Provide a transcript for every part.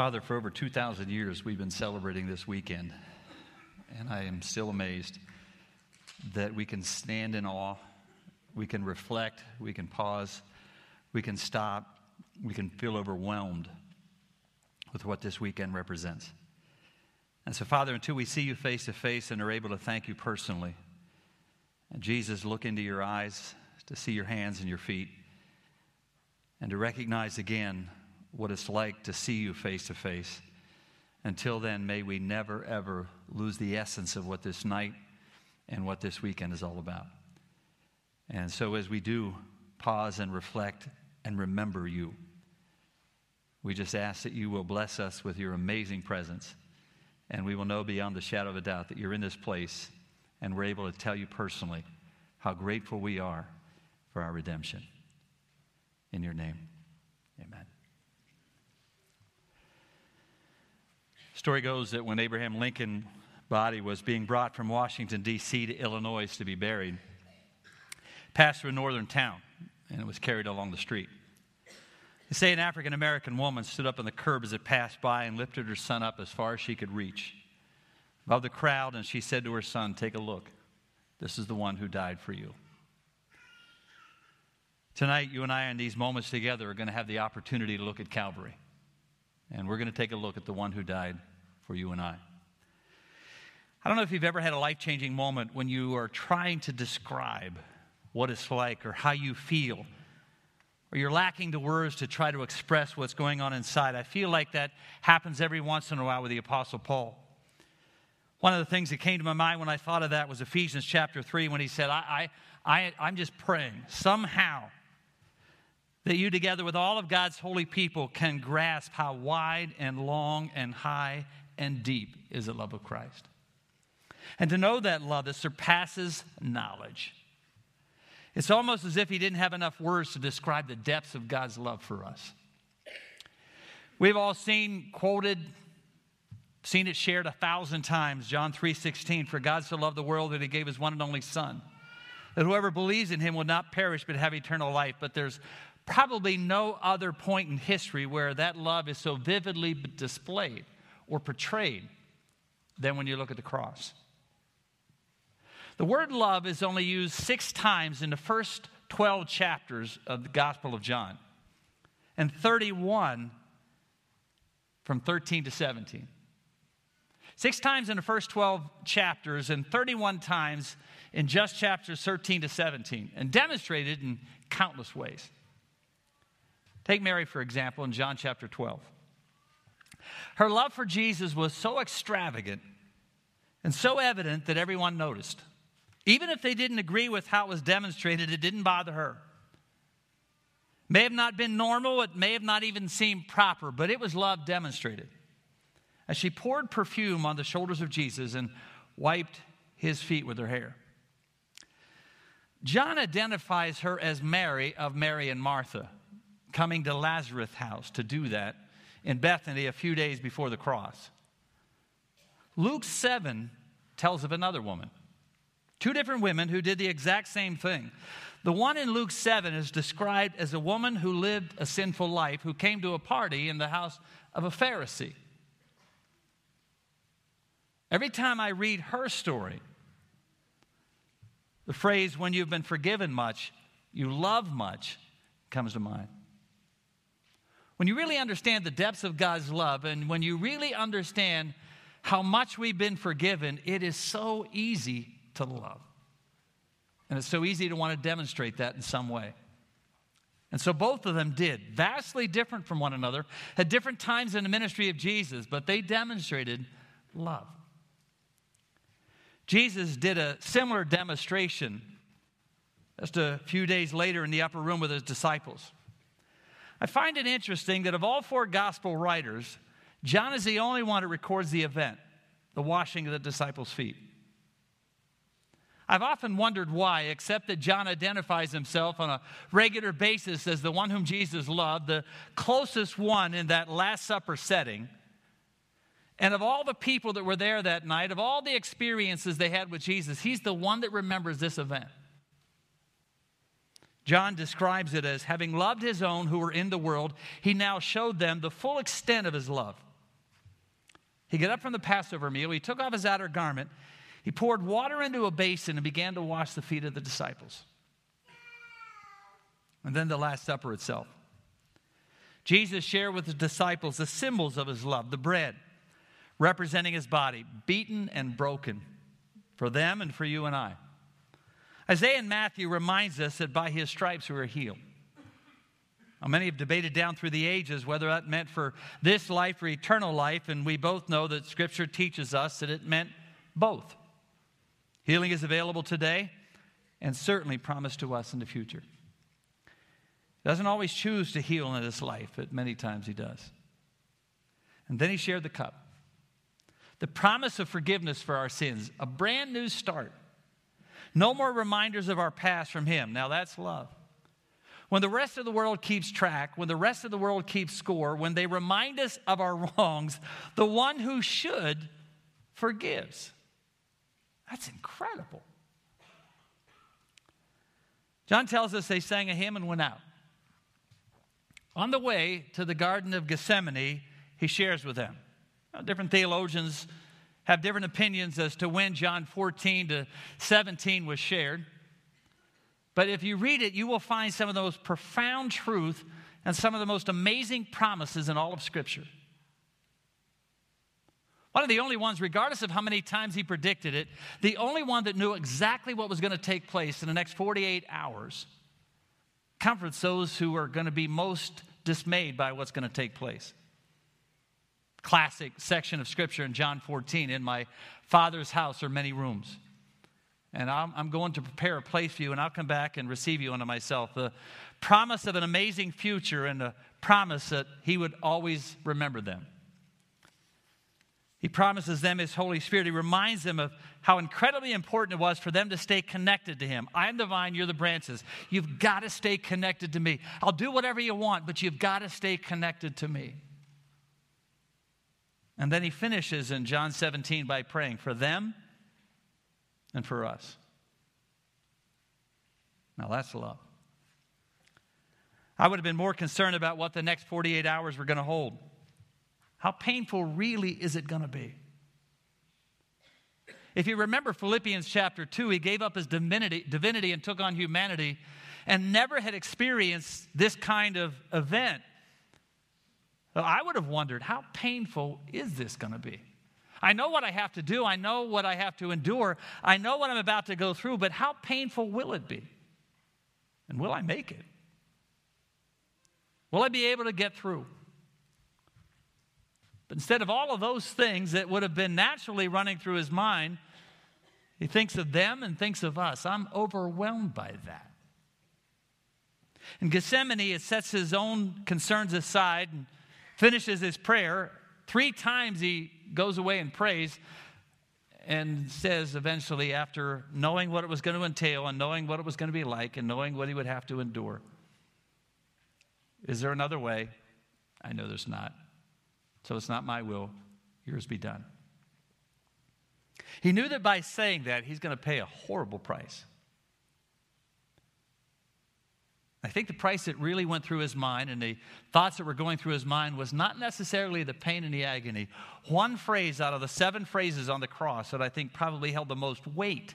Father, for over 2,000 years, we've been celebrating this weekend, and I am still amazed that we can stand in awe, we can reflect, we can pause, we can stop, we can feel overwhelmed with what this weekend represents. And so, Father, until we see you face to face and are able to thank you personally, and Jesus, look into your eyes to see your hands and your feet, and to recognize again what it's like to see you face to face. Until then, may we never, ever lose the essence of what this night and what this weekend is all about. And so, as we do pause and reflect and remember you, we just ask that you will bless us with your amazing presence. And we will know beyond the shadow of a doubt that you're in this place and we're able to tell you personally how grateful we are for our redemption. In your name, amen. Story goes that when Abraham Lincoln body was being brought from Washington, D.C. to Illinois to be buried, passed through a northern town, and it was carried along the street. They say an African American woman stood up on the curb as it passed by and lifted her son up as far as she could reach above the crowd, and she said to her son, Take a look. This is the one who died for you. Tonight, you and I, in these moments together, are going to have the opportunity to look at Calvary. And we're going to take a look at the one who died for you and I. I don't know if you've ever had a life changing moment when you are trying to describe what it's like or how you feel, or you're lacking the words to try to express what's going on inside. I feel like that happens every once in a while with the Apostle Paul. One of the things that came to my mind when I thought of that was Ephesians chapter 3 when he said, I, I, I, I'm just praying somehow that you, together with all of God's holy people, can grasp how wide and long and high and deep is the love of Christ. And to know that love that surpasses knowledge. It's almost as if he didn't have enough words to describe the depths of God's love for us. We've all seen quoted, seen it shared a thousand times, John 3:16, for God so loved the world that he gave his one and only son. That whoever believes in him will not perish but have eternal life. But there's probably no other point in history where that love is so vividly displayed or portrayed than when you look at the cross. The word love is only used six times in the first 12 chapters of the Gospel of John, and 31 from 13 to 17. Six times in the first 12 chapters, and 31 times in just chapters 13 to 17, and demonstrated in countless ways. Take Mary, for example, in John chapter 12. Her love for Jesus was so extravagant and so evident that everyone noticed. Even if they didn't agree with how it was demonstrated, it didn't bother her. May have not been normal, it may have not even seemed proper, but it was love demonstrated. As she poured perfume on the shoulders of Jesus and wiped his feet with her hair. John identifies her as Mary of Mary and Martha, coming to Lazarus' house to do that in Bethany a few days before the cross. Luke 7 tells of another woman. Two different women who did the exact same thing. The one in Luke 7 is described as a woman who lived a sinful life who came to a party in the house of a Pharisee. Every time I read her story, the phrase, when you've been forgiven much, you love much, comes to mind. When you really understand the depths of God's love and when you really understand how much we've been forgiven, it is so easy to love. And it's so easy to want to demonstrate that in some way. And so both of them did, vastly different from one another, at different times in the ministry of Jesus, but they demonstrated love. Jesus did a similar demonstration just a few days later in the upper room with his disciples. I find it interesting that of all four gospel writers, John is the only one who records the event, the washing of the disciples' feet. I've often wondered why, except that John identifies himself on a regular basis as the one whom Jesus loved, the closest one in that Last Supper setting. And of all the people that were there that night, of all the experiences they had with Jesus, he's the one that remembers this event. John describes it as having loved his own who were in the world, he now showed them the full extent of his love. He got up from the Passover meal, he took off his outer garment, he poured water into a basin and began to wash the feet of the disciples. And then the Last Supper itself. Jesus shared with his disciples the symbols of his love the bread, representing his body, beaten and broken for them and for you and I. Isaiah and Matthew reminds us that by his stripes we are healed. Now, many have debated down through the ages whether that meant for this life or eternal life, and we both know that Scripture teaches us that it meant both. Healing is available today and certainly promised to us in the future. He doesn't always choose to heal in this life, but many times he does. And then he shared the cup. The promise of forgiveness for our sins, a brand new start. No more reminders of our past from him. Now that's love. When the rest of the world keeps track, when the rest of the world keeps score, when they remind us of our wrongs, the one who should forgives. That's incredible. John tells us they sang a hymn and went out. On the way to the Garden of Gethsemane, he shares with them. Now, different theologians have different opinions as to when John 14 to 17 was shared. But if you read it, you will find some of the most profound truth and some of the most amazing promises in all of Scripture. One of the only ones, regardless of how many times he predicted it, the only one that knew exactly what was going to take place in the next 48 hours comforts those who are going to be most dismayed by what's going to take place. Classic section of scripture in John 14 In my Father's house are many rooms and I'm, I'm, going to prepare a place for you, and I'll come back and receive you unto myself. The promise of an amazing future and the promise that He would always remember them. He promises them His Holy Spirit. He reminds them of how incredibly important it was for them to stay connected to Him. I'm the vine, you're the branches. You've got to stay connected to me. I'll do whatever you want, but you've got to stay connected to me. And then He finishes in John 17 by praying for them and for us. Now that's love. I would have been more concerned about what the next 48 hours were going to hold. How painful really is it going to be? If you remember Philippians chapter 2, he gave up his divinity, divinity and took on humanity and never had experienced this kind of event. I would have wondered, how painful is this going to be? I know what I have to do. I know what I have to endure. I know what I'm about to go through, but how painful will it be? And will I make it? Will I be able to get through? But instead of all of those things that would have been naturally running through his mind, he thinks of them and thinks of us. I'm overwhelmed by that. In Gethsemane, it sets his own concerns aside and finishes his prayer. Three times he goes away and prays and says eventually, after knowing what it was going to entail and knowing what it was going to be like and knowing what he would have to endure, is there another way? I know there's not. So it's not my will, yours be done. He knew that by saying that, he's going to pay a horrible price. I think the price that really went through his mind and the thoughts that were going through his mind was not necessarily the pain and the agony. One phrase out of the seven phrases on the cross that I think probably held the most weight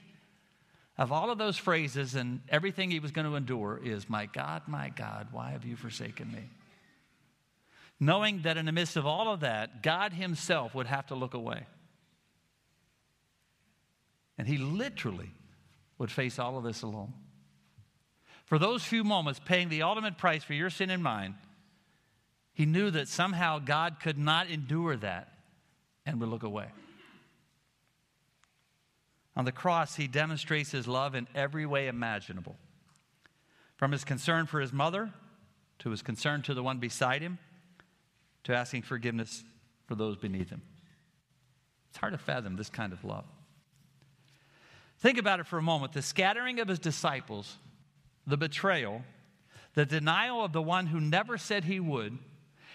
of all of those phrases and everything he was going to endure is, My God, my God, why have you forsaken me? Knowing that in the midst of all of that, God himself would have to look away. And he literally would face all of this alone for those few moments, paying the ultimate price for your sin and mine, he knew that somehow God could not endure that and would look away. On the cross, he demonstrates his love in every way imaginable from his concern for his mother to his concern to the one beside him to asking forgiveness for those beneath him. It's hard to fathom this kind of love. Think about it for a moment. The scattering of his disciples the betrayal, the denial of the one who never said he would,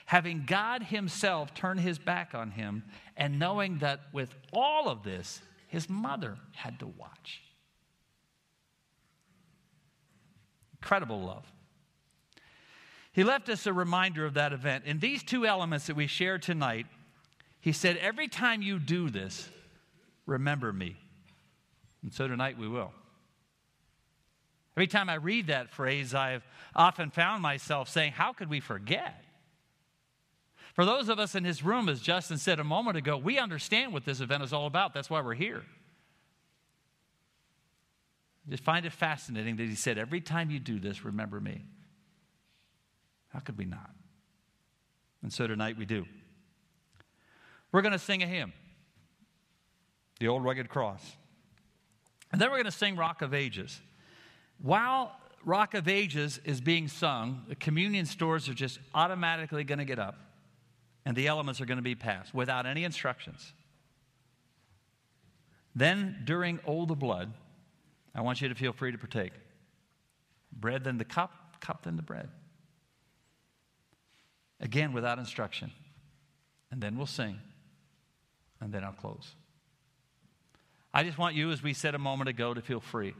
having God Himself turn His back on him, and knowing that with all of this, his mother had to watch. Incredible love. He left us a reminder of that event. In these two elements that we share tonight, He said, Every time you do this, remember me. And so tonight we will. Every time I read that phrase, I've often found myself saying, How could we forget? For those of us in this room, as Justin said a moment ago, we understand what this event is all about. That's why we're here. I Just find it fascinating that he said, Every time you do this, remember me. How could we not? And so tonight we do. We're going to sing a hymn, The Old Rugged Cross. And then we're going to sing Rock of Ages. While Rock of Ages is being sung, the communion stores are just automatically going to get up and the elements are going to be passed without any instructions. Then, during Oh the Blood, I want you to feel free to partake. Bread, then the cup, cup, then the bread. Again, without instruction. And then we'll sing, and then I'll close. I just want you, as we said a moment ago, to feel free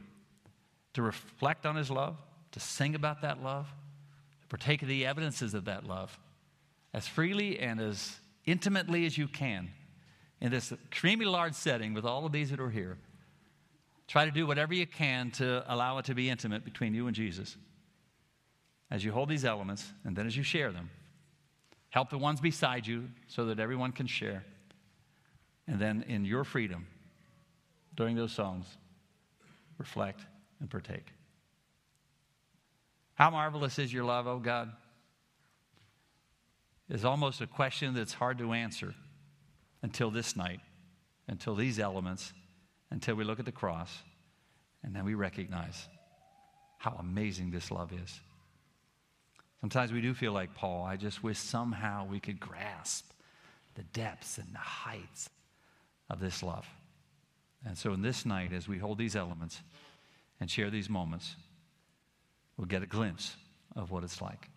to reflect on His love, to sing about that love, to partake of the evidences of that love as freely and as intimately as you can in this extremely large setting with all of these that are here. Try to do whatever you can to allow it to be intimate between you and Jesus as you hold these elements and then as you share them. Help the ones beside you so that everyone can share. And then in your freedom, during those songs, reflect and partake. How marvelous is your love, O oh God? Is almost a question that's hard to answer until this night, until these elements, until we look at the cross, and then we recognize how amazing this love is. Sometimes we do feel like Paul. I just wish somehow we could grasp the depths and the heights of this love. And so, in this night, as we hold these elements and share these moments, we'll get a glimpse of what it's like.